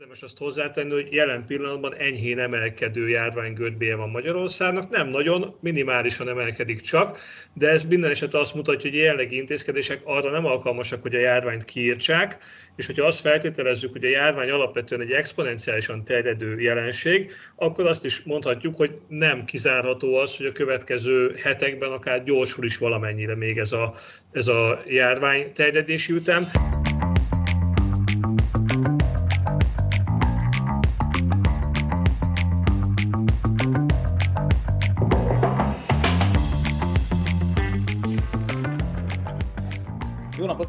Érdemes azt hozzátenni, hogy jelen pillanatban enyhén emelkedő járványgörbéje van Magyarországnak, nem nagyon, minimálisan emelkedik csak, de ez minden eset azt mutatja, hogy a jelenlegi intézkedések arra nem alkalmasak, hogy a járványt kiírtsák, és hogyha azt feltételezzük, hogy a járvány alapvetően egy exponenciálisan terjedő jelenség, akkor azt is mondhatjuk, hogy nem kizárható az, hogy a következő hetekben akár gyorsul is valamennyire még ez a, ez a járvány terjedési ütem.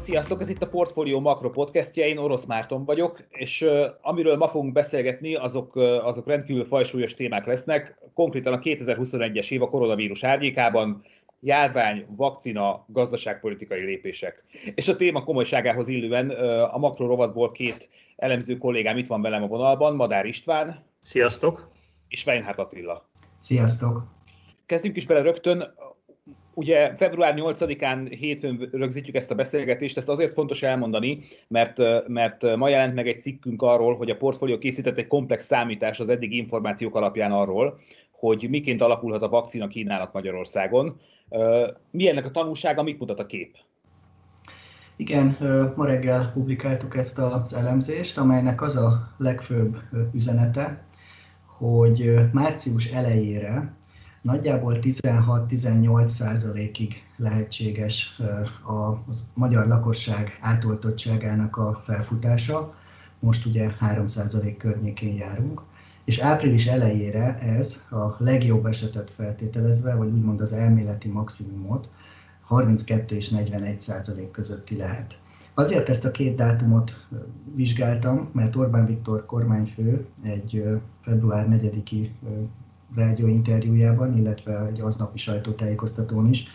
Napot, sziasztok! Ez itt a Portfolio Makro podcastje, én Orosz Márton vagyok, és uh, amiről ma fogunk beszélgetni, azok, uh, azok rendkívül fajsúlyos témák lesznek, konkrétan a 2021-es év a koronavírus árnyékában, járvány, vakcina, gazdaságpolitikai lépések. És a téma komolyságához illően uh, a makro rovatból két elemző kollégám itt van velem a vonalban, Madár István. Sziasztok! És Weinhardt Attila. Sziasztok! Kezdjünk is bele rögtön. Ugye február 8-án hétfőn rögzítjük ezt a beszélgetést, ezt azért fontos elmondani, mert, mert ma jelent meg egy cikkünk arról, hogy a portfólió készített egy komplex számítás az eddigi információk alapján arról, hogy miként alakulhat a vakcina kínálat Magyarországon. Mi ennek a tanulsága, mit mutat a kép? Igen, ma reggel publikáltuk ezt az elemzést, amelynek az a legfőbb üzenete, hogy március elejére Nagyjából 16-18 százalékig lehetséges a magyar lakosság átoltottságának a felfutása. Most ugye 3 százalék környékén járunk. És április elejére ez a legjobb esetet feltételezve, vagy úgymond az elméleti maximumot 32 és 41 százalék közötti lehet. Azért ezt a két dátumot vizsgáltam, mert Orbán Viktor kormányfő egy február 4-i rádió interjújában, illetve egy aznapi sajtótájékoztatón is,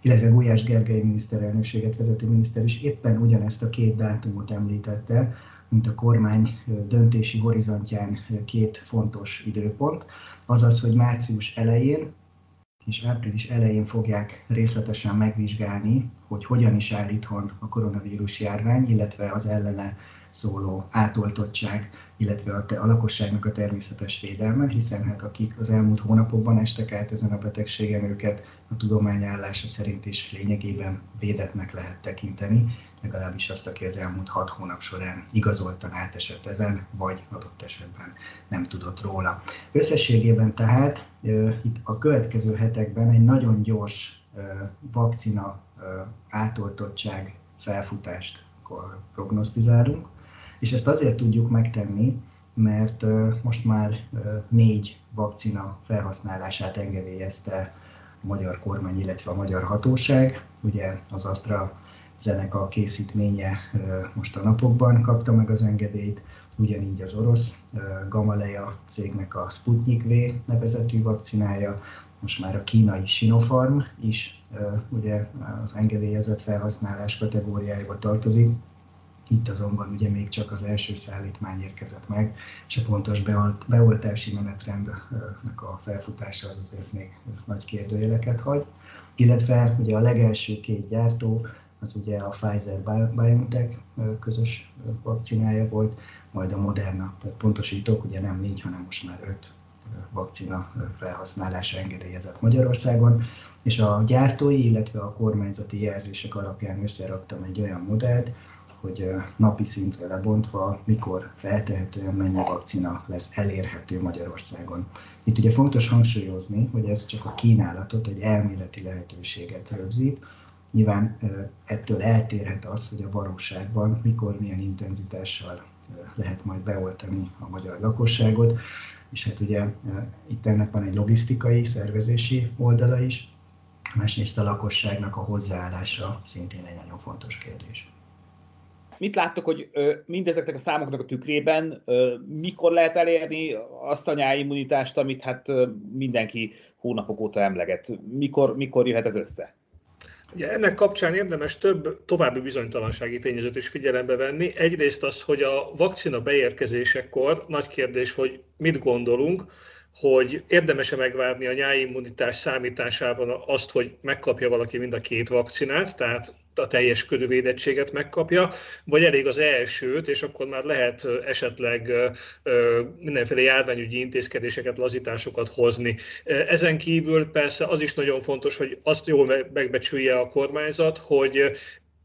illetve Gulyás Gergely miniszterelnökséget vezető miniszter is éppen ugyanezt a két dátumot említette, mint a kormány döntési horizontján két fontos időpont, azaz, hogy március elején és április elején fogják részletesen megvizsgálni, hogy hogyan is áll itthon a koronavírus járvány, illetve az ellene szóló átoltottság, illetve a, a lakosságnak a természetes védelme, hiszen hát akik az elmúlt hónapokban estek át ezen a betegségen, őket a tudomány állása szerint is lényegében védetnek lehet tekinteni, legalábbis azt, aki az elmúlt hat hónap során igazoltan átesett ezen, vagy adott esetben nem tudott róla. Összességében tehát itt a következő hetekben egy nagyon gyors vakcina átoltottság felfutást prognosztizálunk, és ezt azért tudjuk megtenni, mert most már négy vakcina felhasználását engedélyezte a magyar kormány, illetve a magyar hatóság. Ugye az Astra Zeneka készítménye most a napokban kapta meg az engedélyt, ugyanígy az orosz Gamaleya cégnek a Sputnik V nevezetű vakcinája, most már a kínai Sinopharm is ugye az engedélyezett felhasználás kategóriájába tartozik, itt azonban ugye még csak az első szállítmány érkezett meg, és a pontos beoltási menetrendnek a felfutása az azért még nagy kérdőjeleket hagy. Illetve ugye a legelső két gyártó, az ugye a Pfizer-BioNTech közös vakcinája volt, majd a Moderna, tehát pontosítok, ugye nem négy, hanem most már öt vakcina felhasználása engedélyezett Magyarországon, és a gyártói, illetve a kormányzati jelzések alapján összeraktam egy olyan modellt, hogy napi szintre lebontva mikor feltehetően mennyi vakcina lesz elérhető Magyarországon. Itt ugye fontos hangsúlyozni, hogy ez csak a kínálatot, egy elméleti lehetőséget rögzít. Nyilván ettől eltérhet az, hogy a valóságban mikor, milyen intenzitással lehet majd beoltani a magyar lakosságot, és hát ugye itt ennek van egy logisztikai, szervezési oldala is, másrészt a lakosságnak a hozzáállása szintén egy nagyon fontos kérdés mit láttok, hogy mindezeknek a számoknak a tükrében mikor lehet elérni azt a nyáimmunitást, amit hát mindenki hónapok óta emleget? Mikor, mikor jöhet ez össze? Ugye ennek kapcsán érdemes több további bizonytalansági tényezőt is figyelembe venni. Egyrészt az, hogy a vakcina beérkezésekor nagy kérdés, hogy mit gondolunk, hogy érdemese megvárni a nyári immunitás számításában azt, hogy megkapja valaki mind a két vakcinát, tehát a teljes körű védettséget megkapja, vagy elég az elsőt, és akkor már lehet esetleg mindenféle járványügyi intézkedéseket, lazításokat hozni. Ezen kívül persze az is nagyon fontos, hogy azt jól megbecsülje a kormányzat, hogy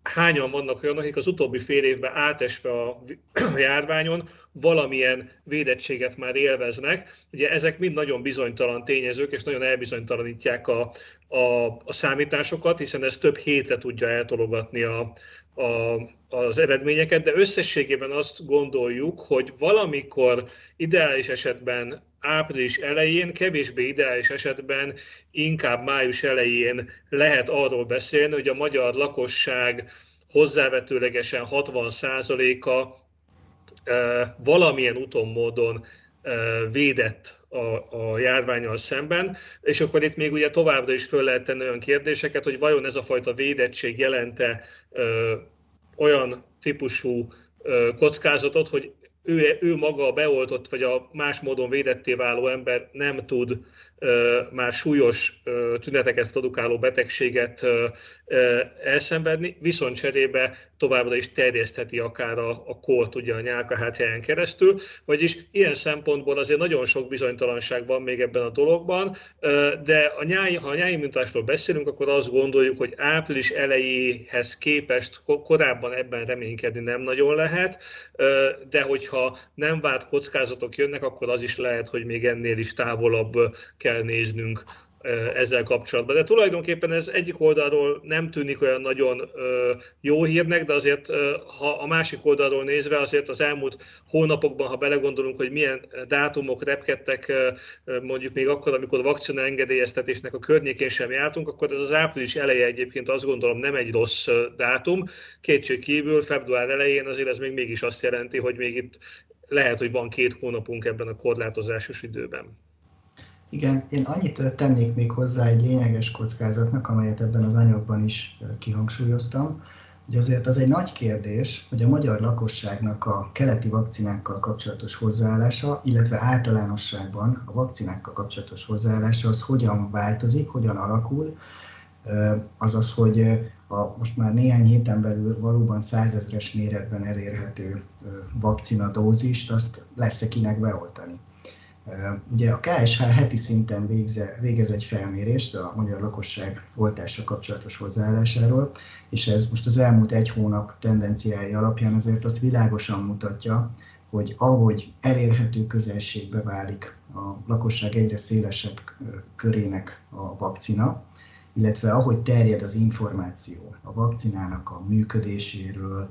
hányan vannak olyanok, akik az utóbbi fél évben átesve a járványon valamilyen védettséget már élveznek. Ugye ezek mind nagyon bizonytalan tényezők, és nagyon elbizonytalanítják a, a, a számításokat, hiszen ez több hétre tudja eltologatni a, a, az eredményeket, de összességében azt gondoljuk, hogy valamikor ideális esetben április elején, kevésbé ideális esetben inkább május elején lehet arról beszélni, hogy a magyar lakosság hozzávetőlegesen 60%-a valamilyen úton, módon védett a, a járványal szemben, és akkor itt még ugye továbbra is föl lehet tenni olyan kérdéseket, hogy vajon ez a fajta védettség jelente olyan típusú kockázatot, hogy ő, ő maga a beoltott vagy a más módon védetté váló ember nem tud már súlyos tüneteket produkáló betegséget elszenvedni, viszont cserébe továbbra is terjesztheti akár a, a kolt ugye a nyálkaháthelyen keresztül, vagyis ilyen szempontból azért nagyon sok bizonytalanság van még ebben a dologban, de a nyári, ha a nyári mintásról beszélünk, akkor azt gondoljuk, hogy április elejéhez képest korábban ebben reménykedni nem nagyon lehet, de hogyha nem várt kockázatok jönnek, akkor az is lehet, hogy még ennél is távolabb kell kell néznünk ezzel kapcsolatban. De tulajdonképpen ez egyik oldalról nem tűnik olyan nagyon jó hírnek, de azért ha a másik oldalról nézve, azért az elmúlt hónapokban, ha belegondolunk, hogy milyen dátumok repkedtek, mondjuk még akkor, amikor a vakcina engedélyeztetésnek a környékén sem jártunk, akkor ez az április eleje egyébként azt gondolom nem egy rossz dátum. Kétség kívül február elején azért ez még mégis azt jelenti, hogy még itt lehet, hogy van két hónapunk ebben a korlátozásos időben. Igen, én annyit tennék még hozzá egy lényeges kockázatnak, amelyet ebben az anyagban is kihangsúlyoztam, hogy azért az egy nagy kérdés, hogy a magyar lakosságnak a keleti vakcinákkal kapcsolatos hozzáállása, illetve általánosságban a vakcinákkal kapcsolatos hozzáállása az hogyan változik, hogyan alakul, azaz, hogy a most már néhány héten belül valóban százezres méretben elérhető vakcinadózist, azt lesz-e kinek beoltani. Ugye a KSH heti szinten végze, végez egy felmérést a magyar lakosság oltásra kapcsolatos hozzáállásáról, és ez most az elmúlt egy hónap tendenciái alapján azért azt világosan mutatja, hogy ahogy elérhető közelségbe válik a lakosság egyre szélesebb körének a vakcina, illetve ahogy terjed az információ a vakcinának a működéséről,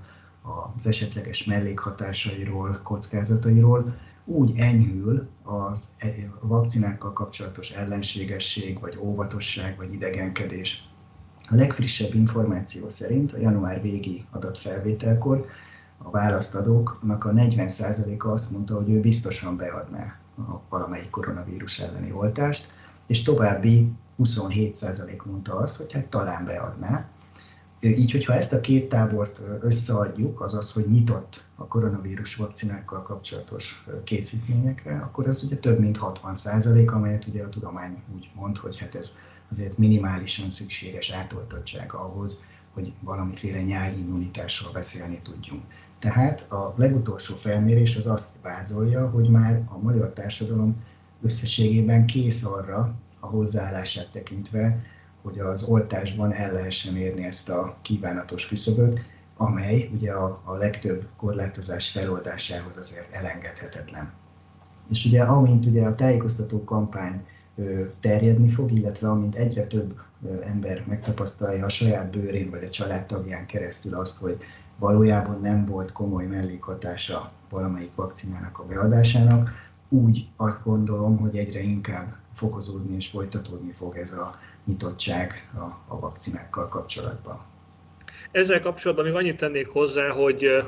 az esetleges mellékhatásairól, kockázatairól, úgy enyhül az e, vakcinákkal kapcsolatos ellenségesség, vagy óvatosság, vagy idegenkedés. A legfrissebb információ szerint a január végi adatfelvételkor a választadóknak a 40%-a azt mondta, hogy ő biztosan beadná a valamelyik koronavírus elleni oltást, és további 27% mondta azt, hogy hát talán beadná, így, hogyha ezt a két tábort összeadjuk, azaz, hogy nyitott a koronavírus vakcinákkal kapcsolatos készítményekre, akkor ez ugye több mint 60 százalék, amelyet ugye a tudomány úgy mond, hogy hát ez azért minimálisan szükséges átoltottság ahhoz, hogy valamiféle nyájimmunitásról beszélni tudjunk. Tehát a legutolsó felmérés az azt vázolja, hogy már a magyar társadalom összességében kész arra a hozzáállását tekintve, hogy az oltásban el lehessen érni ezt a kívánatos küszöböt, amely ugye a, a legtöbb korlátozás feloldásához azért elengedhetetlen. És ugye amint ugye a tájékoztató kampány terjedni fog, illetve amint egyre több ember megtapasztalja a saját bőrén vagy a családtagján keresztül azt, hogy valójában nem volt komoly mellékhatása valamelyik vakcinának a beadásának, úgy azt gondolom, hogy egyre inkább fokozódni és folytatódni fog ez a nyitottság a, a vakcinákkal kapcsolatban. Ezzel kapcsolatban még annyit tennék hozzá, hogy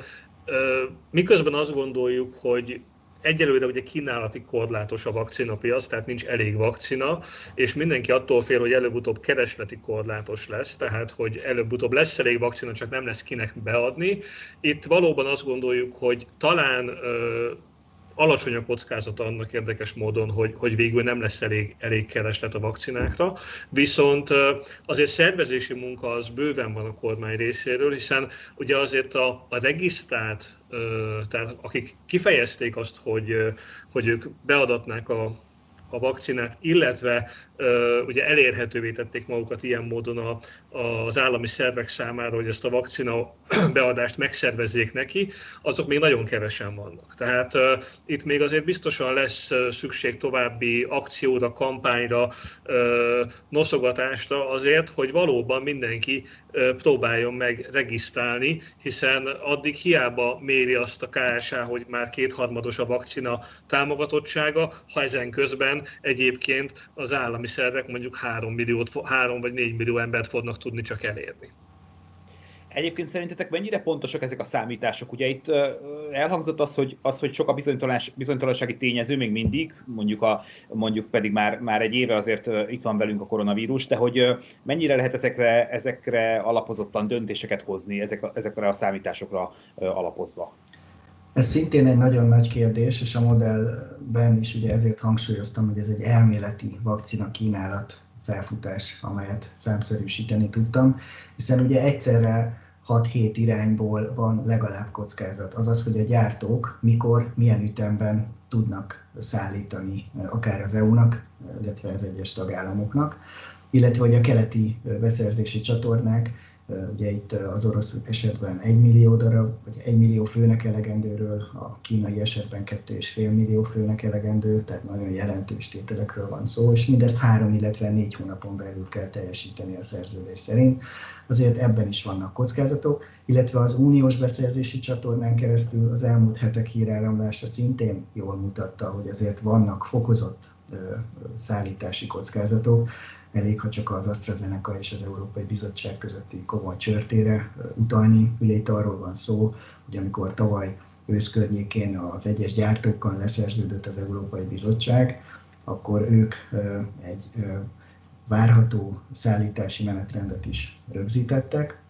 miközben azt gondoljuk, hogy egyelőre ugye kínálati korlátos a vakcinapiac, tehát nincs elég vakcina, és mindenki attól fél, hogy előbb-utóbb keresleti korlátos lesz, tehát hogy előbb-utóbb lesz elég vakcina, csak nem lesz kinek beadni. Itt valóban azt gondoljuk, hogy talán alacsony a kockázata annak érdekes módon, hogy, hogy végül nem lesz elég, elég kereslet a vakcinákra, viszont azért szervezési munka az bőven van a kormány részéről, hiszen ugye azért a, a regisztrált, tehát akik kifejezték azt, hogy, hogy ők beadatnák a, a vakcinát, illetve ugye elérhetővé tették magukat ilyen módon a, az állami szervek számára, hogy ezt a vakcina beadást megszervezzék neki, azok még nagyon kevesen vannak. Tehát itt még azért biztosan lesz szükség további akcióra, kampányra, noszogatásra azért, hogy valóban mindenki próbáljon meg regisztrálni, hiszen addig hiába méri azt a KSA, hogy már kétharmados a vakcina támogatottsága, ha ezen közben egyébként az állami szervek mondjuk 3, milliót, 3 vagy 4 millió embert fognak tudni csak elérni. Egyébként szerintetek mennyire pontosak ezek a számítások? Ugye itt elhangzott az, hogy, az, hogy sok a bizonytalanság, bizonytalansági tényező még mindig, mondjuk, a, mondjuk pedig már, már egy éve azért itt van velünk a koronavírus, de hogy mennyire lehet ezekre, ezekre alapozottan döntéseket hozni, ezek, ezekre a számításokra alapozva? Ez szintén egy nagyon nagy kérdés, és a modellben is ugye ezért hangsúlyoztam, hogy ez egy elméleti vakcina kínálat felfutás, amelyet számszerűsíteni tudtam, hiszen ugye egyszerre 6-7 irányból van legalább kockázat. Azaz, hogy a gyártók mikor, milyen ütemben tudnak szállítani akár az EU-nak, illetve az egyes tagállamoknak, illetve hogy a keleti beszerzési csatornák Ugye itt az orosz esetben 1 millió darab, vagy 1 millió főnek elegendőről, a kínai esetben 2,5 millió főnek elegendő, tehát nagyon jelentős tételekről van szó, és mindezt három, illetve négy hónapon belül kell teljesíteni a szerződés szerint. Azért ebben is vannak kockázatok, illetve az uniós beszerzési csatornán keresztül az elmúlt hetek híráramlása szintén jól mutatta, hogy azért vannak fokozott szállítási kockázatok, elég, ha csak az AstraZeneca és az Európai Bizottság közötti komoly csörtére utalni. Ugye itt arról van szó, hogy amikor tavaly ősz környékén az egyes gyártókkal leszerződött az Európai Bizottság, akkor ők egy várható szállítási menetrendet is rögzítettek,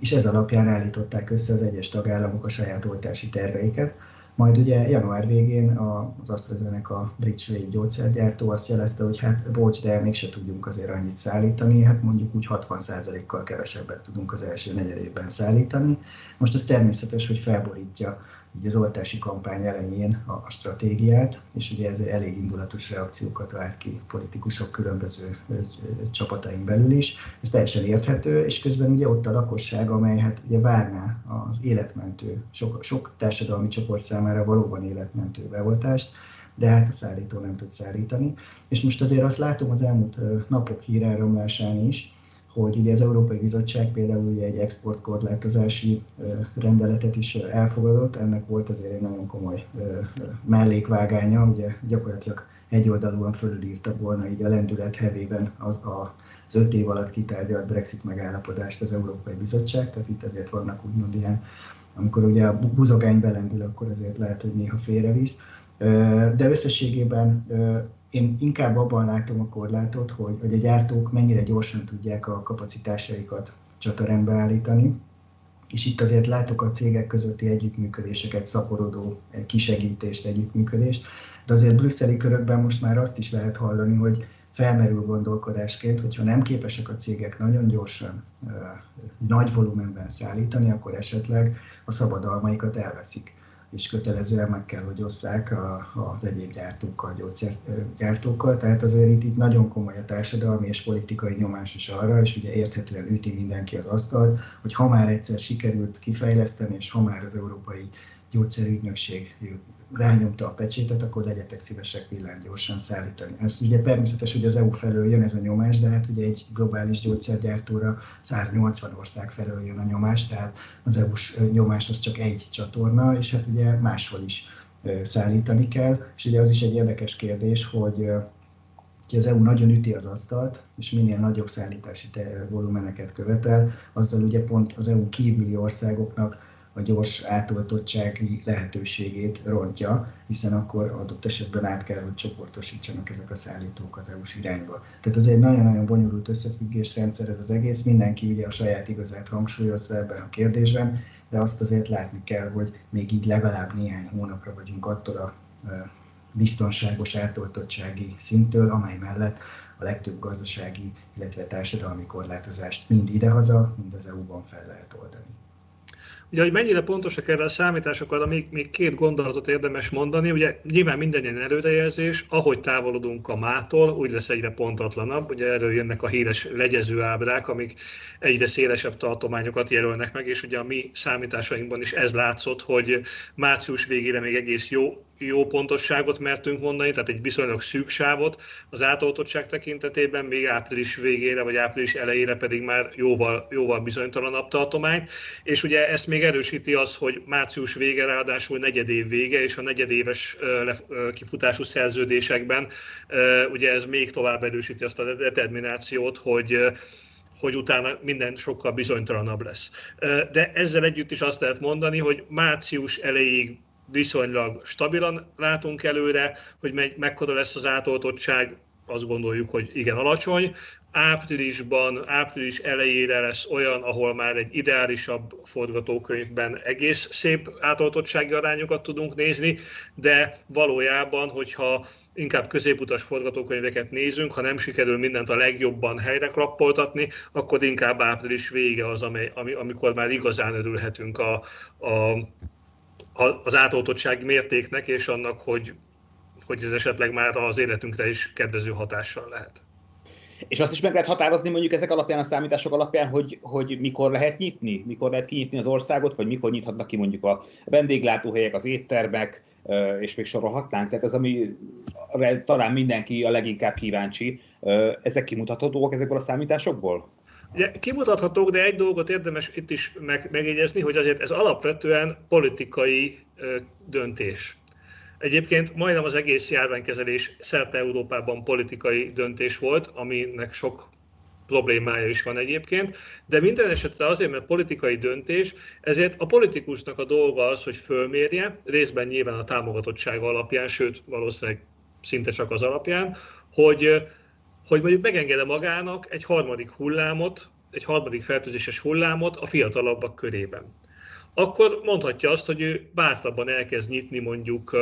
és ez alapján állították össze az egyes tagállamok a saját oltási terveiket, majd ugye január végén az AstraZeneca brit svéd gyógyszergyártó azt jelezte, hogy hát bocs, de mégse tudjunk azért annyit szállítani, hát mondjuk úgy 60%-kal kevesebbet tudunk az első negyedében szállítani. Most ez természetes, hogy felborítja így az oltási kampány elején a, a stratégiát, és ugye ez elég indulatos reakciókat vált ki politikusok különböző csapataink belül is. Ez teljesen érthető, és közben ugye ott a lakosság, amely hát ugye várná az életmentő, sok, sok társadalmi csoport számára valóban életmentő beoltást, de hát a szállító nem tud szállítani. És most azért azt látom az elmúlt napok híráramlásán is, hogy ugye az Európai Bizottság például ugye egy exportkorlátozási rendeletet is elfogadott, ennek volt azért egy nagyon komoly mellékvágánya, ugye gyakorlatilag egyoldalúan fölülírta volna így a lendület hevében az a az öt év alatt kitárgyalt Brexit megállapodást az Európai Bizottság, tehát itt azért vannak úgymond ilyen, amikor ugye a buzogány belendül, akkor azért lehet, hogy néha félrevisz. De összességében én inkább abban látom a korlátot, hogy, hogy a gyártók mennyire gyorsan tudják a kapacitásaikat csatorendbe állítani, és itt azért látok a cégek közötti együttműködéseket, szaporodó kisegítést, együttműködést, de azért brüsszeli körökben most már azt is lehet hallani, hogy felmerül gondolkodásként, hogyha nem képesek a cégek nagyon gyorsan, nagy volumenben szállítani, akkor esetleg a szabadalmaikat elveszik és kötelezően meg kell, hogy osszák az egyéb gyártókkal, gyógyszergyártókkal. Tehát azért itt, itt nagyon komoly a társadalmi és politikai nyomás is arra, és ugye érthetően üti mindenki az asztalt, hogy ha már egyszer sikerült kifejleszteni, és ha már az Európai Gyógyszerügynökség rányomta a pecsétet, akkor legyetek szívesek villámgyorsan szállítani. Ez ugye természetes, hogy az EU felől jön ez a nyomás, de hát ugye egy globális gyógyszergyártóra 180 ország felől jön a nyomás, tehát az EU-s nyomás az csak egy csatorna, és hát ugye máshol is szállítani kell. És ugye az is egy érdekes kérdés, hogy hogy az EU nagyon üti az asztalt, és minél nagyobb szállítási volumeneket követel, azzal ugye pont az EU kívüli országoknak a gyors átoltottsági lehetőségét rontja, hiszen akkor adott esetben át kell, hogy csoportosítsanak ezek a szállítók az EU-s irányba. Tehát egy nagyon-nagyon bonyolult összefüggésrendszer ez az egész, mindenki ugye a saját igazát hangsúlyozza ebben a kérdésben, de azt azért látni kell, hogy még így legalább néhány hónapra vagyunk attól a biztonságos átoltottsági szinttől, amely mellett a legtöbb gazdasági, illetve társadalmi korlátozást mind idehaza, mind az EU-ban fel lehet oldani. Ugye, hogy mennyire pontosak erre a számítások, arra még, még két gondolatot érdemes mondani. Ugye nyilván minden ilyen előrejelzés, ahogy távolodunk a mától, úgy lesz egyre pontatlanabb. Ugye erről jönnek a híres legyező ábrák, amik egyre szélesebb tartományokat jelölnek meg, és ugye a mi számításainkban is ez látszott, hogy március végére még egész jó jó pontosságot mertünk mondani, tehát egy viszonylag szűk sávot az átoltottság tekintetében, még április végére vagy április elejére pedig már jóval, jóval bizonytalanabb tartomány. És ugye ezt még erősíti az, hogy március vége ráadásul negyedév vége, és a negyedéves kifutású szerződésekben ugye ez még tovább erősíti azt a determinációt, hogy hogy utána minden sokkal bizonytalanabb lesz. De ezzel együtt is azt lehet mondani, hogy március elejéig viszonylag stabilan látunk előre, hogy me- mekkora lesz az átoltottság, azt gondoljuk, hogy igen alacsony. Áprilisban, április elejére lesz olyan, ahol már egy ideálisabb forgatókönyvben egész szép átoltottsági arányokat tudunk nézni, de valójában, hogyha inkább középutas forgatókönyveket nézünk, ha nem sikerül mindent a legjobban helyre klappoltatni, akkor inkább április vége az, amely, amikor már igazán örülhetünk a, a az átoltottság mértéknek és annak, hogy, hogy ez esetleg már az életünkre is kedvező hatással lehet. És azt is meg lehet határozni mondjuk ezek alapján, a számítások alapján, hogy, hogy mikor lehet nyitni, mikor lehet kinyitni az országot, vagy mikor nyithatnak ki mondjuk a vendéglátóhelyek, az éttermek, és még sorolhatnánk. Tehát ez, ami talán mindenki a leginkább kíváncsi. Ezek kimutathatóak ezekből a számításokból? Ugye, kimutathatók, de egy dolgot érdemes itt is meg, megjegyezni, hogy azért ez alapvetően politikai ö, döntés. Egyébként majdnem az egész járványkezelés szerte Európában politikai döntés volt, aminek sok problémája is van egyébként, de minden esetre azért, mert politikai döntés, ezért a politikusnak a dolga az, hogy fölmérje, részben nyilván a támogatottsága alapján, sőt valószínűleg szinte csak az alapján, hogy hogy mondjuk megengede magának egy harmadik hullámot, egy harmadik fertőzéses hullámot a fiatalabbak körében. Akkor mondhatja azt, hogy ő bátrabban elkezd nyitni mondjuk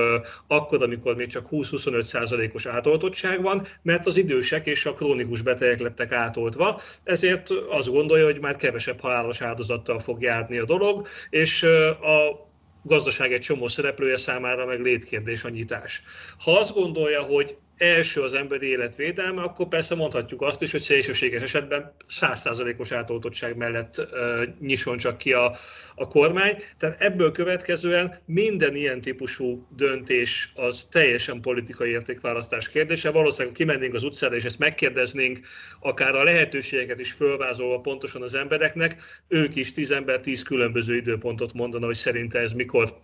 akkor, amikor még csak 20-25%-os átoltottság van, mert az idősek és a krónikus betegek lettek átoltva, ezért azt gondolja, hogy már kevesebb halálos áldozattal fog járni a dolog, és a gazdaság egy csomó szereplője számára meg létkérdés a nyitás. Ha azt gondolja, hogy első az emberi élet védelme, akkor persze mondhatjuk azt is, hogy szélsőséges esetben 100%-os átoltottság mellett uh, nyisson csak ki a, a kormány. Tehát ebből következően minden ilyen típusú döntés az teljesen politikai értékválasztás kérdése. Valószínűleg kimennénk az utcára, és ezt megkérdeznénk, akár a lehetőségeket is fölvázolva pontosan az embereknek, ők is tíz ember tíz különböző időpontot mondana, hogy szerinte ez mikor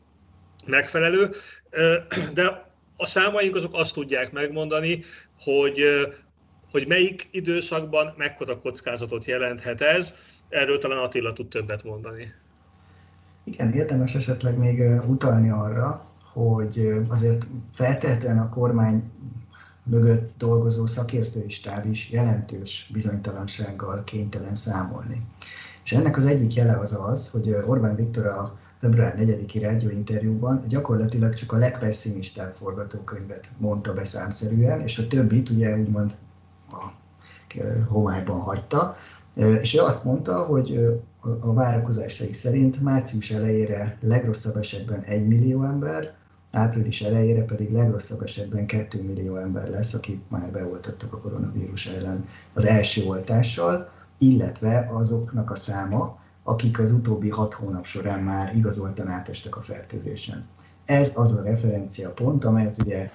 megfelelő. De a számaink azok azt tudják megmondani, hogy, hogy melyik időszakban mekkora kockázatot jelenthet ez. Erről talán Attila tud többet mondani. Igen, érdemes esetleg még utalni arra, hogy azért feltétlenül a kormány mögött dolgozó szakértői stáb is jelentős bizonytalansággal kénytelen számolni. És ennek az egyik jele az az, hogy Orbán Viktor a február 4-i rádióinterjúban gyakorlatilag csak a legpesszimistább forgatókönyvet mondta be számszerűen, és a többit ugye úgymond a homályban hagyta. És ő azt mondta, hogy a várakozásai szerint március elejére legrosszabb esetben 1 millió ember, április elejére pedig legrosszabb esetben 2 millió ember lesz, akik már beoltottak a koronavírus ellen az első oltással, illetve azoknak a száma, akik az utóbbi hat hónap során már igazoltan átestek a fertőzésen. Ez az a referencia pont, amelyet ugye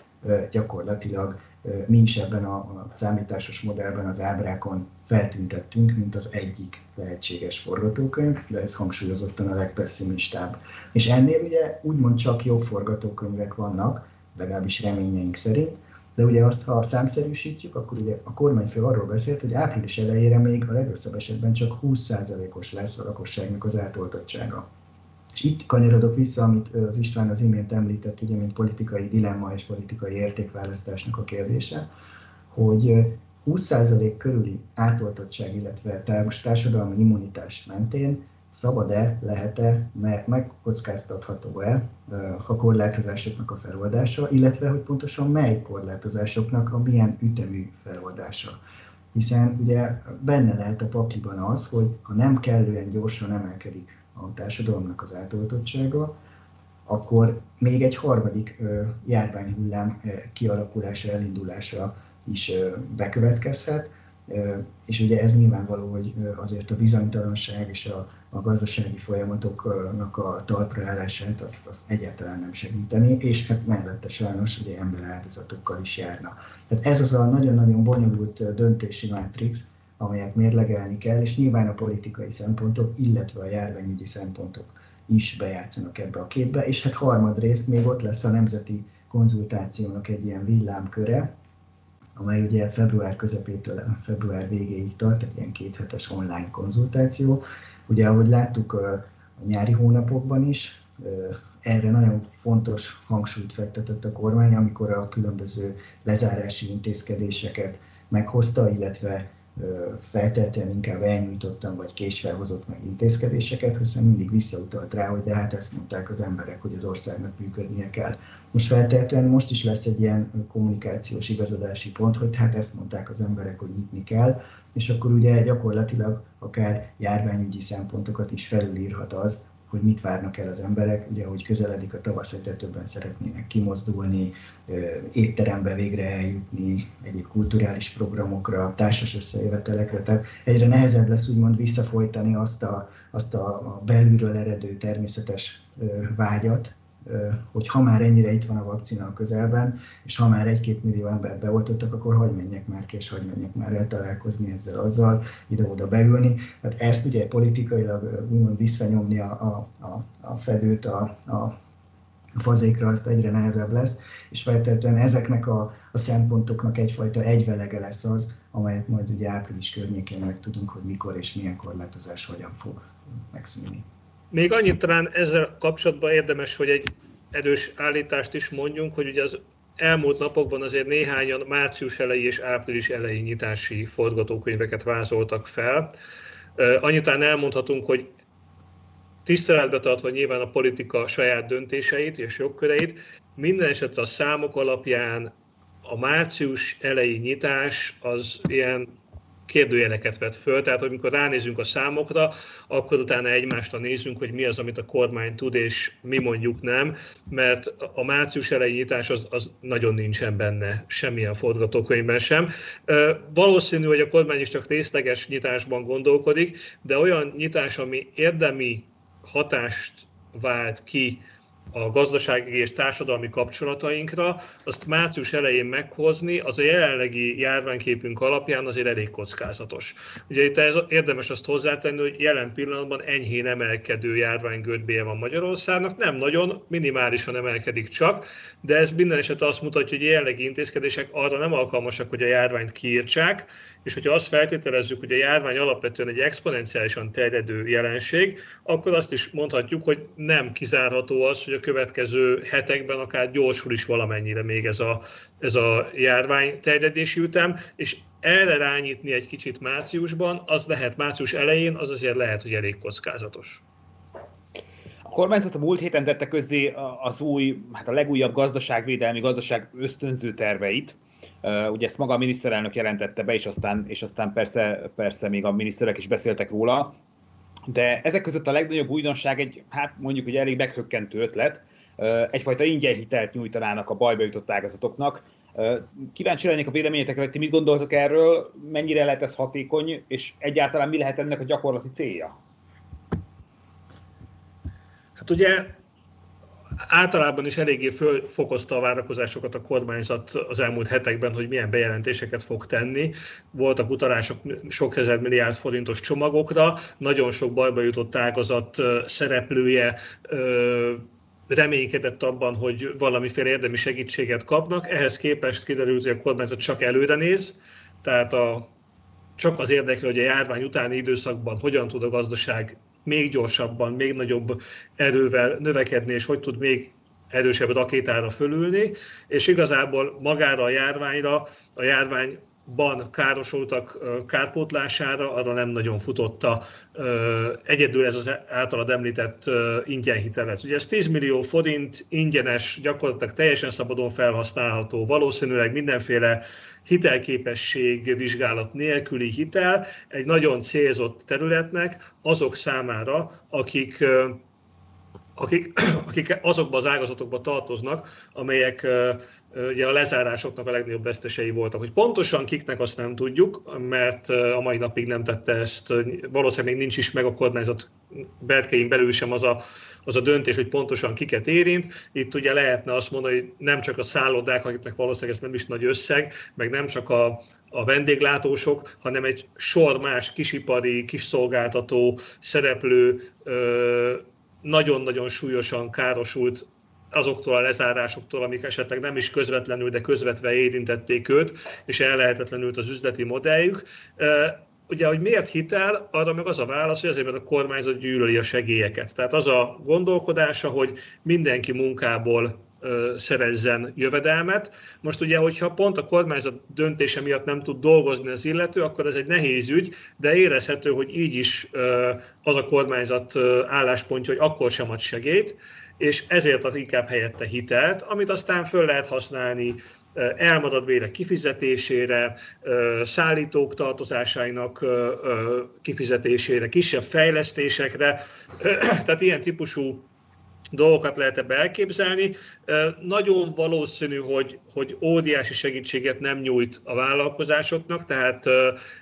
gyakorlatilag mi is ebben a számításos modellben az ábrákon feltüntettünk, mint az egyik lehetséges forgatókönyv, de ez hangsúlyozottan a legpesszimistább. És ennél ugye úgymond csak jobb forgatókönyvek vannak, legalábbis reményeink szerint, de ugye azt, ha számszerűsítjük, akkor ugye a kormányfő arról beszélt, hogy április elejére még a legrosszabb esetben csak 20%-os lesz a lakosságnak az átoltottsága. És itt kanyarodok vissza, amit az István az imént említett, ugye, mint politikai dilemma és politikai értékválasztásnak a kérdése, hogy 20% körüli átoltottság, illetve társadalmi immunitás mentén szabad-e, lehet-e, megkockáztatható-e a korlátozásoknak a feloldása, illetve hogy pontosan mely korlátozásoknak a milyen ütemű feloldása. Hiszen ugye benne lehet a pakliban az, hogy ha nem kellően gyorsan emelkedik a társadalomnak az átoltottsága, akkor még egy harmadik járványhullám kialakulása, elindulása is bekövetkezhet, és ugye ez nyilvánvaló, hogy azért a bizonytalanság és a, a gazdasági folyamatoknak a talpra állását azt, azt egyáltalán nem segíteni, és hát mellette sajnos ugye áldozatokkal is járna. Tehát ez az a nagyon-nagyon bonyolult döntési mátrix, amelyet mérlegelni kell, és nyilván a politikai szempontok, illetve a járványügyi szempontok is bejátszanak ebbe a képbe, és hát harmadrészt még ott lesz a nemzeti konzultációnak egy ilyen villámköre, amely ugye február közepétől február végéig tart, egy ilyen kéthetes online konzultáció. Ugye, ahogy láttuk a nyári hónapokban is, erre nagyon fontos hangsúlyt fektetett a kormány, amikor a különböző lezárási intézkedéseket meghozta, illetve feltétlenül inkább elnyújtottam, vagy késve hozott meg intézkedéseket, hiszen mindig visszautalt rá, hogy de hát ezt mondták az emberek, hogy az országnak működnie kell. Most feltétlenül most is lesz egy ilyen kommunikációs igazodási pont, hogy hát ezt mondták az emberek, hogy nyitni kell, és akkor ugye gyakorlatilag akár járványügyi szempontokat is felülírhat az, hogy mit várnak el az emberek, ugye, hogy közeledik a tavasz, egyre többen szeretnének kimozdulni, étterembe végre eljutni, egyéb kulturális programokra, társas összejövetelekre, tehát egyre nehezebb lesz úgymond visszafolytani azt a, azt a belülről eredő természetes vágyat, hogy ha már ennyire itt van a vakcina a közelben, és ha már egy-két millió ember beoltottak, akkor hogy menjek már ki, és hogy menjek már el találkozni ezzel, azzal, ide-oda beülni. Hát ezt ugye politikailag úgymond visszanyomni a, a, a, a fedőt a, a fazékra, azt egyre nehezebb lesz, és feltétlenül ezeknek a, a szempontoknak egyfajta egyvelege lesz az, amelyet majd ugye április környékén meg tudunk, hogy mikor és milyen korlátozás hogyan fog megszűnni. Még annyit talán ezzel kapcsolatban érdemes, hogy egy erős állítást is mondjunk, hogy ugye az elmúlt napokban azért néhányan március elejé és április elejé nyitási forgatókönyveket vázoltak fel. Annyit elmondhatunk, hogy tiszteletbe tartva nyilván a politika saját döntéseit és jogköreit, minden esetre a számok alapján a március elejé nyitás az ilyen kérdőjeleket vet föl, tehát amikor ránézünk a számokra, akkor utána egymásra nézünk, hogy mi az, amit a kormány tud, és mi mondjuk nem, mert a március elejé nyitás az, az nagyon nincsen benne, semmilyen forgatókönyvben sem. Valószínű, hogy a kormány is csak részleges nyitásban gondolkodik, de olyan nyitás, ami érdemi hatást vált ki a gazdasági és társadalmi kapcsolatainkra, azt március elején meghozni, az a jelenlegi járványképünk alapján azért elég kockázatos. Ugye itt ez érdemes azt hozzátenni, hogy jelen pillanatban enyhén emelkedő járványgörbéje van Magyarországnak, nem nagyon, minimálisan emelkedik csak, de ez minden esetre azt mutatja, hogy jelenlegi intézkedések arra nem alkalmasak, hogy a járványt kiírtsák, és hogyha azt feltételezzük, hogy a járvány alapvetően egy exponenciálisan terjedő jelenség, akkor azt is mondhatjuk, hogy nem kizárható az, hogy a következő hetekben akár gyorsul is valamennyire még ez a, ez a járvány terjedési ütem, és erre rányítni egy kicsit márciusban, az lehet március elején, az azért lehet, hogy elég kockázatos. A kormányzat a múlt héten tette közzé az új, hát a legújabb gazdaságvédelmi, gazdaság ösztönző terveit. Ugye ezt maga a miniszterelnök jelentette be, és aztán, és aztán persze, persze még a miniszterek is beszéltek róla. De ezek között a legnagyobb újdonság egy, hát mondjuk, hogy elég meghökkentő ötlet, egyfajta ingyen hitelt nyújtanának a bajba jutott ágazatoknak. Kíváncsi lennék a véleményetekre, hogy ti mit gondoltok erről, mennyire lehet ez hatékony, és egyáltalán mi lehet ennek a gyakorlati célja? Hát ugye általában is eléggé fölfokozta a várakozásokat a kormányzat az elmúlt hetekben, hogy milyen bejelentéseket fog tenni. Voltak utalások sok ezer milliárd forintos csomagokra, nagyon sok bajba jutott ágazat szereplője reménykedett abban, hogy valamiféle érdemi segítséget kapnak. Ehhez képest kiderült, hogy a kormányzat csak előre néz, tehát a, csak az érdekli, hogy a járvány utáni időszakban hogyan tud a gazdaság még gyorsabban, még nagyobb erővel növekedni, és hogy tud még erősebb rakétára fölülni, és igazából magára a járványra, a járvány ban károsultak kárpótlására, arra nem nagyon futotta egyedül ez az általad említett ingyenhitelez. Ugye ez 10 millió forint ingyenes, gyakorlatilag teljesen szabadon felhasználható, valószínűleg mindenféle hitelképesség vizsgálat nélküli hitel egy nagyon célzott területnek azok számára, akik akik, akik azokban az ágazatokban tartoznak, amelyek ugye a lezárásoknak a legnagyobb vesztesei voltak. Hogy pontosan kiknek azt nem tudjuk, mert a mai napig nem tette ezt, valószínűleg nincs is meg a kormányzat berkein belül sem az a, az a döntés, hogy pontosan kiket érint. Itt ugye lehetne azt mondani, hogy nem csak a szállodák, akiknek valószínűleg ez nem is nagy összeg, meg nem csak a, a vendéglátósok, hanem egy sor más kisipari, kisszolgáltató szereplő nagyon-nagyon súlyosan károsult azoktól a lezárásoktól, amik esetleg nem is közvetlenül, de közvetve érintették őt, és ellehetetlenült az üzleti modelljük. Ugye, hogy miért hitel, arra meg az a válasz, hogy azért, mert a kormányzat gyűlöli a segélyeket. Tehát az a gondolkodása, hogy mindenki munkából szerezzen jövedelmet. Most ugye, hogyha pont a kormányzat döntése miatt nem tud dolgozni az illető, akkor ez egy nehéz ügy, de érezhető, hogy így is az a kormányzat álláspontja, hogy akkor sem ad segélyt, és ezért az inkább helyette hitelt, amit aztán föl lehet használni elmaradt bérek kifizetésére, szállítók tartozásainak kifizetésére, kisebb fejlesztésekre, tehát ilyen típusú dolgokat lehet ebbe elképzelni. Nagyon valószínű, hogy, hogy óriási segítséget nem nyújt a vállalkozásoknak, tehát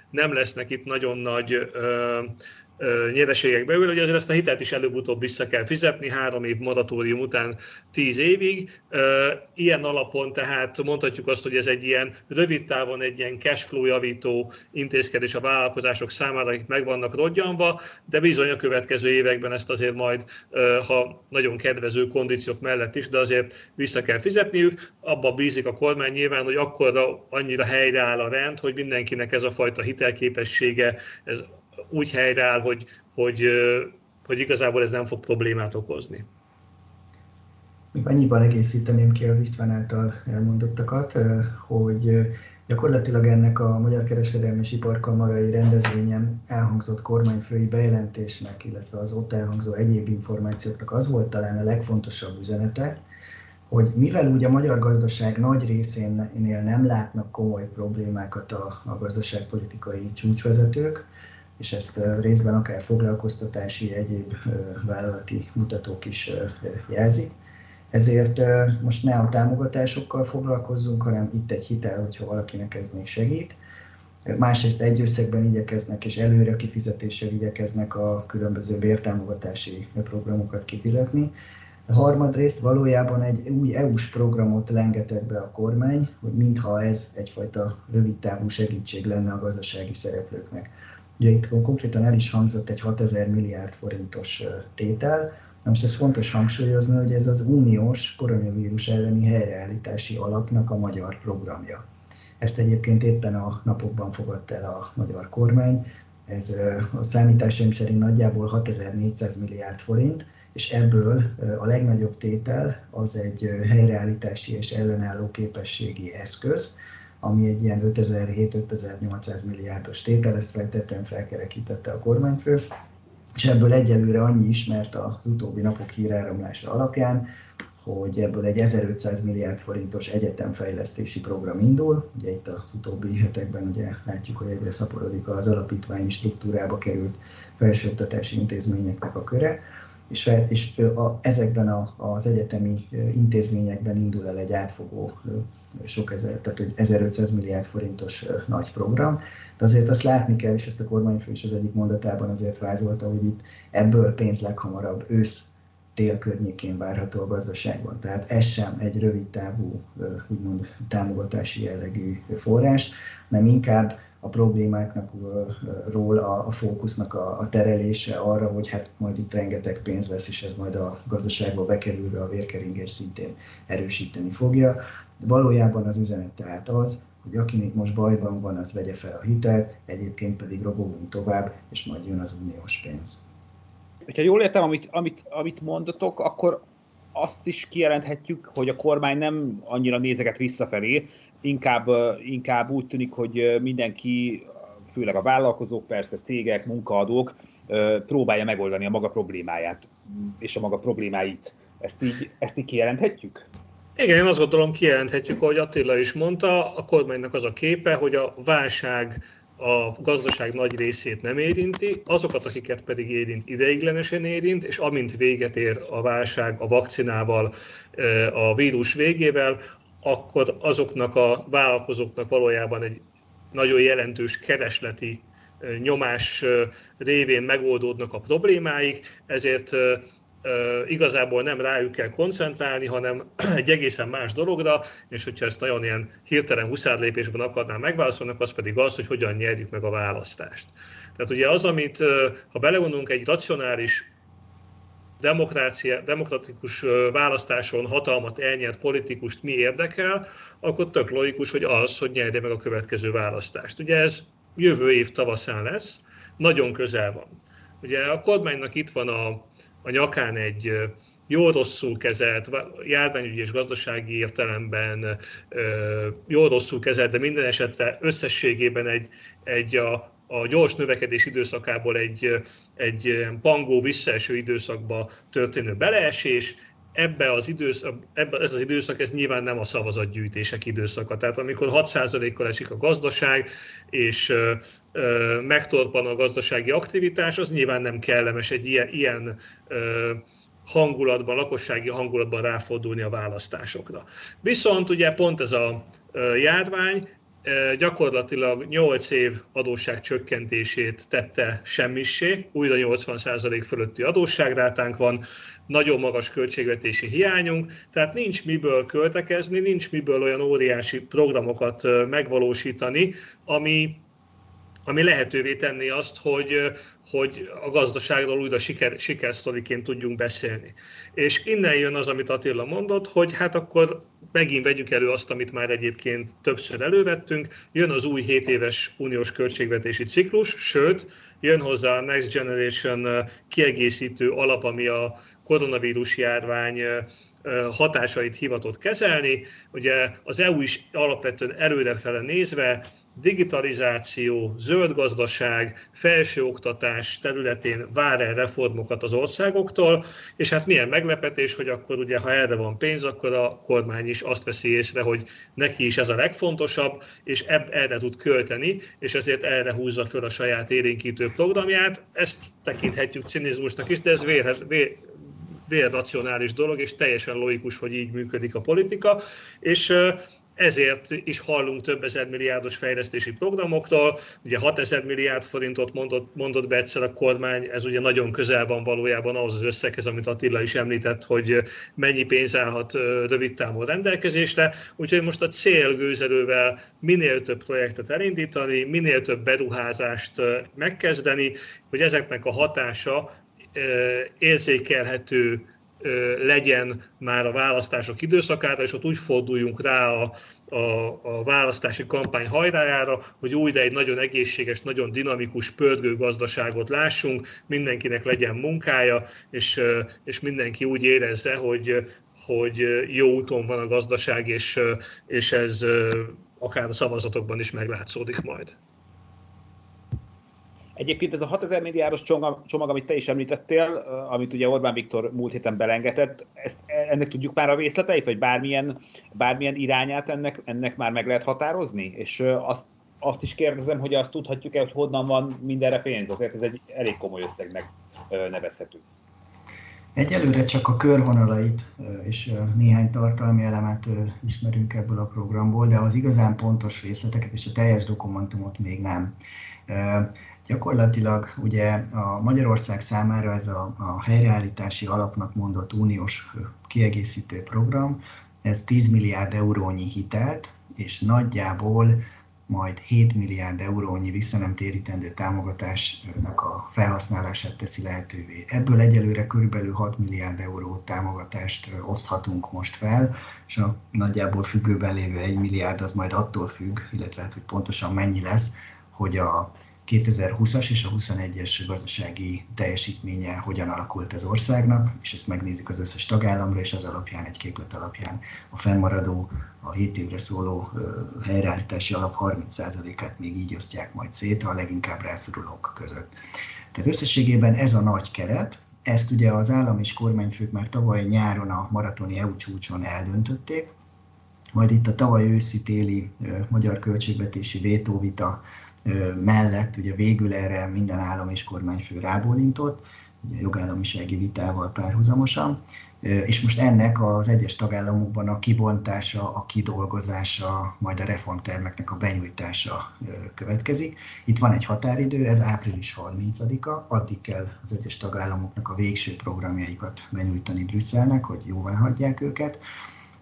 nem lesznek itt nagyon nagy nyereségek belül, hogy azért ezt a hitelt is előbb-utóbb vissza kell fizetni, három év moratórium után tíz évig. Ilyen alapon tehát mondhatjuk azt, hogy ez egy ilyen rövid távon egy ilyen cashflow javító intézkedés a vállalkozások számára, akik meg vannak rodjanva, de bizony a következő években ezt azért majd, ha nagyon kedvező kondíciók mellett is, de azért vissza kell fizetniük. Abba bízik a kormány nyilván, hogy akkor annyira helyreáll a rend, hogy mindenkinek ez a fajta hitelképessége, ez úgy helyreáll, hogy, hogy, hogy igazából ez nem fog problémát okozni. Még annyiban egészíteném ki az István által elmondottakat, hogy gyakorlatilag ennek a Magyar Kereskedelmi és Iparkamarai rendezvényen elhangzott kormányfői bejelentésnek, illetve az ott elhangzó egyéb információknak az volt talán a legfontosabb üzenete, hogy mivel úgy a magyar gazdaság nagy részénél nem látnak komoly problémákat a, a gazdaságpolitikai csúcsvezetők, és ezt részben akár foglalkoztatási, egyéb vállalati mutatók is jelzik. Ezért most ne a támogatásokkal foglalkozzunk, hanem itt egy hitel, hogyha valakinek ez még segít. Másrészt egy összegben igyekeznek és előre kifizetéssel igyekeznek a különböző bértámogatási programokat kifizetni. A harmadrészt valójában egy új EU-s programot lengetett be a kormány, hogy mintha ez egyfajta rövidtávú segítség lenne a gazdasági szereplőknek. Ugye itt konkrétan el is hangzott egy 6000 milliárd forintos tétel. Na most ez fontos hangsúlyozni, hogy ez az uniós koronavírus elleni helyreállítási alapnak a magyar programja. Ezt egyébként éppen a napokban fogadta el a magyar kormány. Ez a számításaim szerint nagyjából 6400 milliárd forint, és ebből a legnagyobb tétel az egy helyreállítási és ellenálló képességi eszköz, ami egy ilyen 5007-5800 milliárdos tétel, ezt feltétlenül felkerekítette a kormányfő, és ebből egyelőre annyi ismert az utóbbi napok híráramlása alapján, hogy ebből egy 1500 milliárd forintos egyetemfejlesztési program indul. Ugye itt az utóbbi hetekben ugye látjuk, hogy egyre szaporodik az alapítványi struktúrába került felsőoktatási intézményeknek a köre, és, és a, ezekben a, az egyetemi intézményekben indul el egy átfogó sok ezer, tehát egy 1500 milliárd forintos nagy program, de azért azt látni kell, és ezt a kormányfő is az egyik mondatában azért vázolta, hogy itt ebből pénz leghamarabb ősz tél környékén várható a gazdaságban. Tehát ez sem egy rövid távú, úgymond támogatási jellegű forrás, hanem inkább a problémáknak ról a, a fókusznak a, a terelése arra, hogy hát majd itt rengeteg pénz lesz, és ez majd a gazdaságba bekerülve a vérkeringés szintén erősíteni fogja. Valójában az üzenet tehát az, hogy aki még most bajban van, az vegye fel a hitelt, egyébként pedig robogunk tovább, és majd jön az uniós pénz. Ha jól értem, amit, amit, amit mondatok, akkor azt is kijelenthetjük, hogy a kormány nem annyira nézeget visszafelé, inkább, inkább úgy tűnik, hogy mindenki, főleg a vállalkozók, persze cégek, munkaadók próbálja megoldani a maga problémáját és a maga problémáit. Ezt így, ezt így kijelenthetjük? Igen, én azt gondolom kijelenthetjük, ahogy Attila is mondta, a kormánynak az a képe, hogy a válság a gazdaság nagy részét nem érinti, azokat, akiket pedig érint, ideiglenesen érint, és amint véget ér a válság a vakcinával, a vírus végével, akkor azoknak a vállalkozóknak valójában egy nagyon jelentős keresleti nyomás révén megoldódnak a problémáik, ezért igazából nem rájuk kell koncentrálni, hanem egy egészen más dologra, és hogyha ezt nagyon ilyen hirtelen huszárlépésben akarnám megválaszolni, az pedig az, hogy hogyan nyerjük meg a választást. Tehát ugye az, amit ha belegondolunk egy racionális demokrácia, demokratikus választáson hatalmat elnyert politikust mi érdekel, akkor tök logikus, hogy az, hogy nyerje meg a következő választást. Ugye ez jövő év tavaszán lesz, nagyon közel van. Ugye a kormánynak itt van a, a nyakán egy jó-rosszul kezelt, járványügyi és gazdasági értelemben jó-rosszul kezelt, de minden esetre összességében egy, egy a, a gyors növekedés időszakából egy, egy pangó visszaeső időszakba történő beleesés, ebbe az időszak, ebbe, ez az időszak, ez nyilván nem a szavazatgyűjtések időszaka. Tehát amikor 6%-kal esik a gazdaság, és ö, ö, megtorpan a gazdasági aktivitás, az nyilván nem kellemes egy ilyen, ilyen ö, hangulatban, lakossági hangulatban ráfordulni a választásokra. Viszont ugye pont ez a járvány gyakorlatilag 8 év adósság csökkentését tette semmissé, újra 80% fölötti adósságrátánk van, nagyon magas költségvetési hiányunk, tehát nincs miből költekezni, nincs miből olyan óriási programokat megvalósítani, ami, ami lehetővé tenni azt, hogy, hogy a gazdaságról újra siker, sikersztoriként tudjunk beszélni. És innen jön az, amit Attila mondott, hogy hát akkor megint vegyük elő azt, amit már egyébként többször elővettünk, jön az új 7 éves uniós költségvetési ciklus, sőt, jön hozzá a Next Generation kiegészítő alap, ami a koronavírus járvány hatásait hivatott kezelni. Ugye az EU is alapvetően előrefele nézve digitalizáció, zöld gazdaság, felsőoktatás területén vár el reformokat az országoktól, és hát milyen meglepetés, hogy akkor ugye, ha erre van pénz, akkor a kormány is azt veszi észre, hogy neki is ez a legfontosabb, és ebb, erre tud költeni, és ezért erre húzza föl a saját élénkítő programját. Ezt tekinthetjük cinizmusnak is, de ez vérracionális dolog, és teljesen logikus, hogy így működik a politika, és ezért is hallunk több ezer milliárdos fejlesztési programoktól. Ugye 6 ezer milliárd forintot mondott, mondott be egyszer a kormány, ez ugye nagyon közel van valójában ahhoz az összeghez, amit Attila is említett, hogy mennyi pénz állhat rövid távon rendelkezésre. Úgyhogy most a cél gőzerővel minél több projektet elindítani, minél több beruházást megkezdeni, hogy ezeknek a hatása érzékelhető legyen már a választások időszakára, és ott úgy forduljunk rá a, a, a választási kampány hajrájára, hogy újra egy nagyon egészséges, nagyon dinamikus, pörgő gazdaságot lássunk, mindenkinek legyen munkája, és, és mindenki úgy érezze, hogy, hogy jó úton van a gazdaság, és, és ez akár a szavazatokban is meglátszódik majd. Egyébként ez a 6000 milliárdos csomag, amit te is említettél, amit ugye Orbán Viktor múlt héten belengetett, ezt, ennek tudjuk már a részleteit, vagy bármilyen, bármilyen irányát ennek, ennek már meg lehet határozni? És azt, azt is kérdezem, hogy azt tudhatjuk-e, hogy honnan van mindenre pénz, azért ez egy elég komoly összegnek nevezhető. Egyelőre csak a körvonalait és néhány tartalmi elemet ismerünk ebből a programból, de az igazán pontos részleteket és a teljes dokumentumot még nem. Gyakorlatilag ugye a Magyarország számára ez a, a helyreállítási alapnak mondott uniós kiegészítő program, ez 10 milliárd eurónyi hitelt, és nagyjából majd 7 milliárd eurónyi visszanemtérítendő támogatásnak a felhasználását teszi lehetővé. Ebből egyelőre körülbelül 6 milliárd euró támogatást oszthatunk most fel, és a nagyjából függőben lévő 1 milliárd az majd attól függ, illetve hát, hogy pontosan mennyi lesz, hogy a 2020-as és a 21-es gazdasági teljesítménye hogyan alakult az országnak, és ezt megnézik az összes tagállamra, és az alapján, egy képlet alapján a fennmaradó, a 7 évre szóló helyreállítási alap 30%-át még így osztják majd szét a leginkább rászorulók között. Tehát összességében ez a nagy keret, ezt ugye az állam és kormányfők már tavaly nyáron a maratoni EU csúcson eldöntötték, majd itt a tavaly őszi-téli magyar költségvetési vétóvita mellett ugye végül erre minden állam és kormányfő rábólintott, ugye jogállamisági vitával párhuzamosan, és most ennek az egyes tagállamokban a kibontása, a kidolgozása, majd a reformtermeknek a benyújtása következik. Itt van egy határidő, ez április 30-a, addig kell az egyes tagállamoknak a végső programjaikat benyújtani Brüsszelnek, hogy jóvá hagyják őket.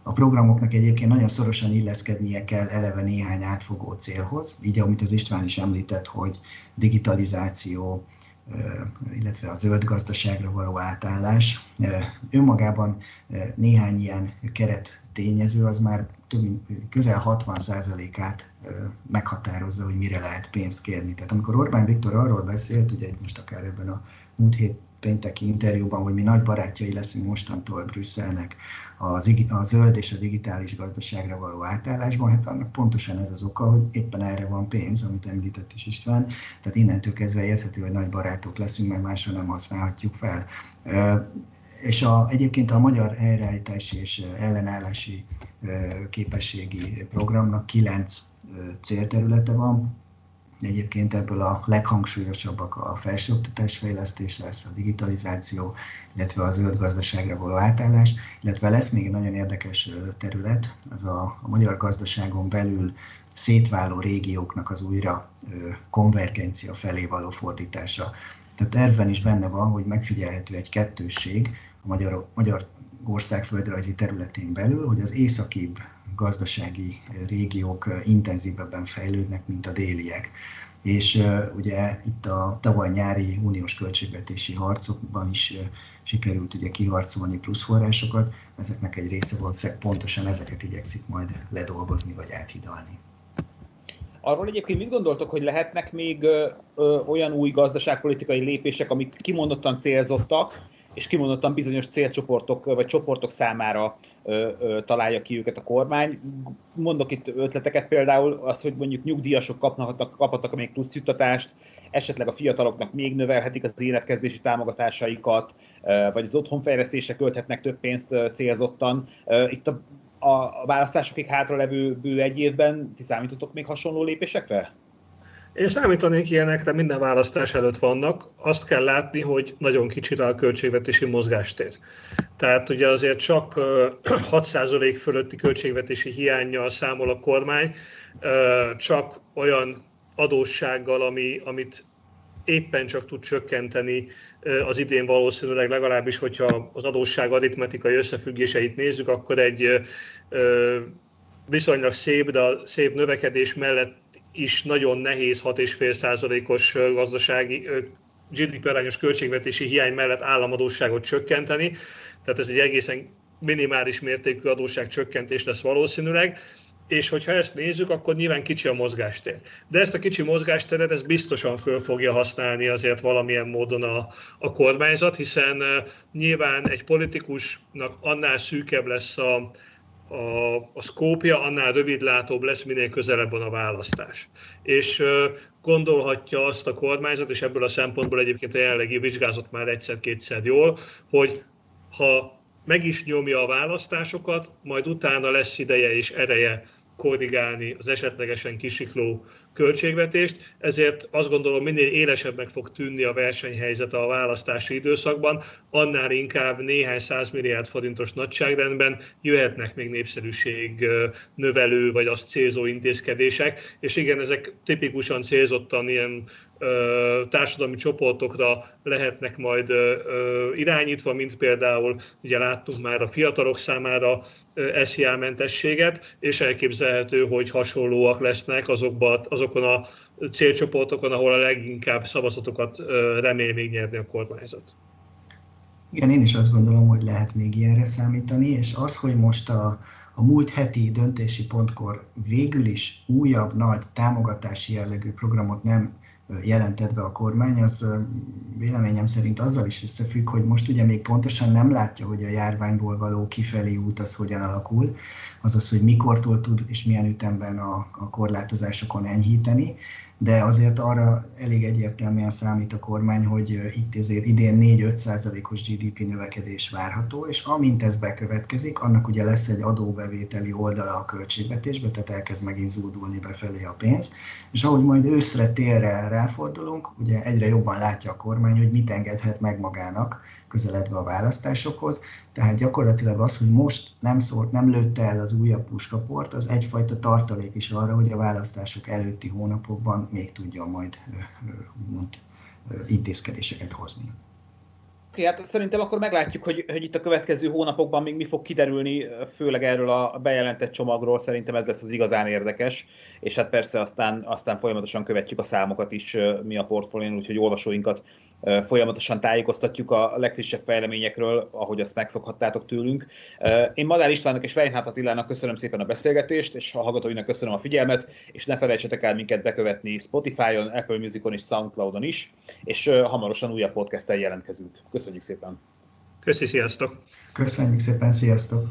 A programoknak egyébként nagyon szorosan illeszkednie kell eleve néhány átfogó célhoz, így amit az István is említett, hogy digitalizáció, illetve a zöld gazdaságra való átállás. Önmagában néhány ilyen keret tényező az már több, közel 60%-át meghatározza, hogy mire lehet pénzt kérni. Tehát amikor Orbán Viktor arról beszélt, ugye most akár ebben a múlt hét pénteki interjúban, hogy mi nagy barátjai leszünk mostantól Brüsszelnek az, a zöld és a digitális gazdaságra való átállásban, hát annak pontosan ez az oka, hogy éppen erre van pénz, amit említett is István, tehát innentől kezdve érthető, hogy nagy barátok leszünk, mert másra nem használhatjuk fel. És a, egyébként a Magyar Helyreállítási és Ellenállási Képességi Programnak kilenc célterülete van, Egyébként ebből a leghangsúlyosabbak a felsőoktatás fejlesztés lesz, a digitalizáció, illetve a zöld gazdaságra való átállás, illetve lesz még egy nagyon érdekes terület, az a, a magyar gazdaságon belül szétváló régióknak az újra konvergencia felé való fordítása. Tehát terven is benne van, hogy megfigyelhető egy kettősség a magyar, magyar ország földrajzi területén belül, hogy az északibb gazdasági régiók intenzívebben fejlődnek, mint a déliek. És ugye itt a tavaly nyári uniós költségvetési harcokban is sikerült ugye kiharcolni plusz forrásokat, ezeknek egy része volt, pontosan ezeket igyekszik majd ledolgozni vagy áthidalni. Arról egyébként mit gondoltok, hogy lehetnek még ö, olyan új gazdaságpolitikai lépések, amik kimondottan célzottak, és kimondottan bizonyos célcsoportok vagy csoportok számára ö, ö, találja ki őket a kormány. Mondok itt ötleteket például, az, hogy mondjuk nyugdíjasok kapnak, kaphatnak még plusz juttatást, esetleg a fiataloknak még növelhetik az életkezdési támogatásaikat, vagy az otthonfejlesztésre költhetnek több pénzt célzottan. Itt a, a választásokig hátra levő bő egy évben ti számítotok még hasonló lépésekre? Én számítanék ilyenekre, minden választás előtt vannak. Azt kell látni, hogy nagyon kicsi a költségvetési mozgástér. Tehát ugye azért csak 6% fölötti költségvetési hiányjal számol a kormány, csak olyan adóssággal, ami, amit éppen csak tud csökkenteni az idén valószínűleg legalábbis, hogyha az adósság aritmetikai összefüggéseit nézzük, akkor egy viszonylag szép, de a szép növekedés mellett is nagyon nehéz 6,5%-os gazdasági GDP arányos költségvetési hiány mellett államadóságot csökkenteni. Tehát ez egy egészen minimális mértékű adósság csökkentés lesz valószínűleg és hogyha ezt nézzük, akkor nyilván kicsi a mozgástér. De ezt a kicsi mozgásteret, ez biztosan föl fogja használni azért valamilyen módon a, a kormányzat, hiszen nyilván egy politikusnak annál szűkebb lesz a, a, a szkópja, annál rövidlátóbb lesz, minél közelebb van a választás. És gondolhatja azt a kormányzat, és ebből a szempontból egyébként a jelenlegi vizsgázott már egyszer-kétszer jól, hogy ha meg is nyomja a választásokat, majd utána lesz ideje és ereje korrigálni az esetlegesen kisikló költségvetést, ezért azt gondolom minél élesebbnek fog tűnni a versenyhelyzet a választási időszakban, annál inkább néhány százmilliárd forintos nagyságrendben jöhetnek még népszerűség növelő vagy azt célzó intézkedések, és igen, ezek tipikusan célzottan ilyen társadalmi csoportokra lehetnek majd irányítva, mint például ugye láttunk már a fiatalok számára SZIA mentességet, és elképzelhető, hogy hasonlóak lesznek azokban, azokon a célcsoportokon, ahol a leginkább szavazatokat remél még nyerni a kormányzat. Igen, én is azt gondolom, hogy lehet még ilyenre számítani, és az, hogy most a, a múlt heti döntési pontkor végül is újabb nagy támogatási jellegű programot nem jelentett be a kormány, az véleményem szerint azzal is összefügg, hogy most ugye még pontosan nem látja, hogy a járványból való kifelé út az hogyan alakul, azaz, hogy mikortól tud és milyen ütemben a, a korlátozásokon enyhíteni, de azért arra elég egyértelműen számít a kormány, hogy itt ezért idén 4-5 os GDP növekedés várható, és amint ez bekövetkezik, annak ugye lesz egy adóbevételi oldala a költségvetésbe, tehát elkezd megint zúdulni befelé a pénz, és ahogy majd őszre, térre ráfordulunk, ugye egyre jobban látja a kormány, hogy mit engedhet meg magának, közeledve a választásokhoz. Tehát gyakorlatilag az, hogy most nem, szólt, nem lőtte el az újabb puskaport, az egyfajta tartalék is arra, hogy a választások előtti hónapokban még tudjon majd úgymond intézkedéseket hozni. Oké, hát szerintem akkor meglátjuk, hogy, hogy itt a következő hónapokban még mi fog kiderülni, főleg erről a bejelentett csomagról, szerintem ez lesz az igazán érdekes, és hát persze aztán, aztán folyamatosan követjük a számokat is mi a portfólión, úgyhogy olvasóinkat folyamatosan tájékoztatjuk a legfrissebb fejleményekről, ahogy azt megszokhattátok tőlünk. Én Madár Istvánnak és Weinhardt Attilának köszönöm szépen a beszélgetést, és a hallgatóinak köszönöm a figyelmet, és ne felejtsetek el minket bekövetni Spotify-on, Apple Music-on és Soundcloud-on is, és hamarosan újabb podcast jelentkezünk. Köszönjük szépen! Köszi, sziasztok! Köszönjük szépen, sziasztok!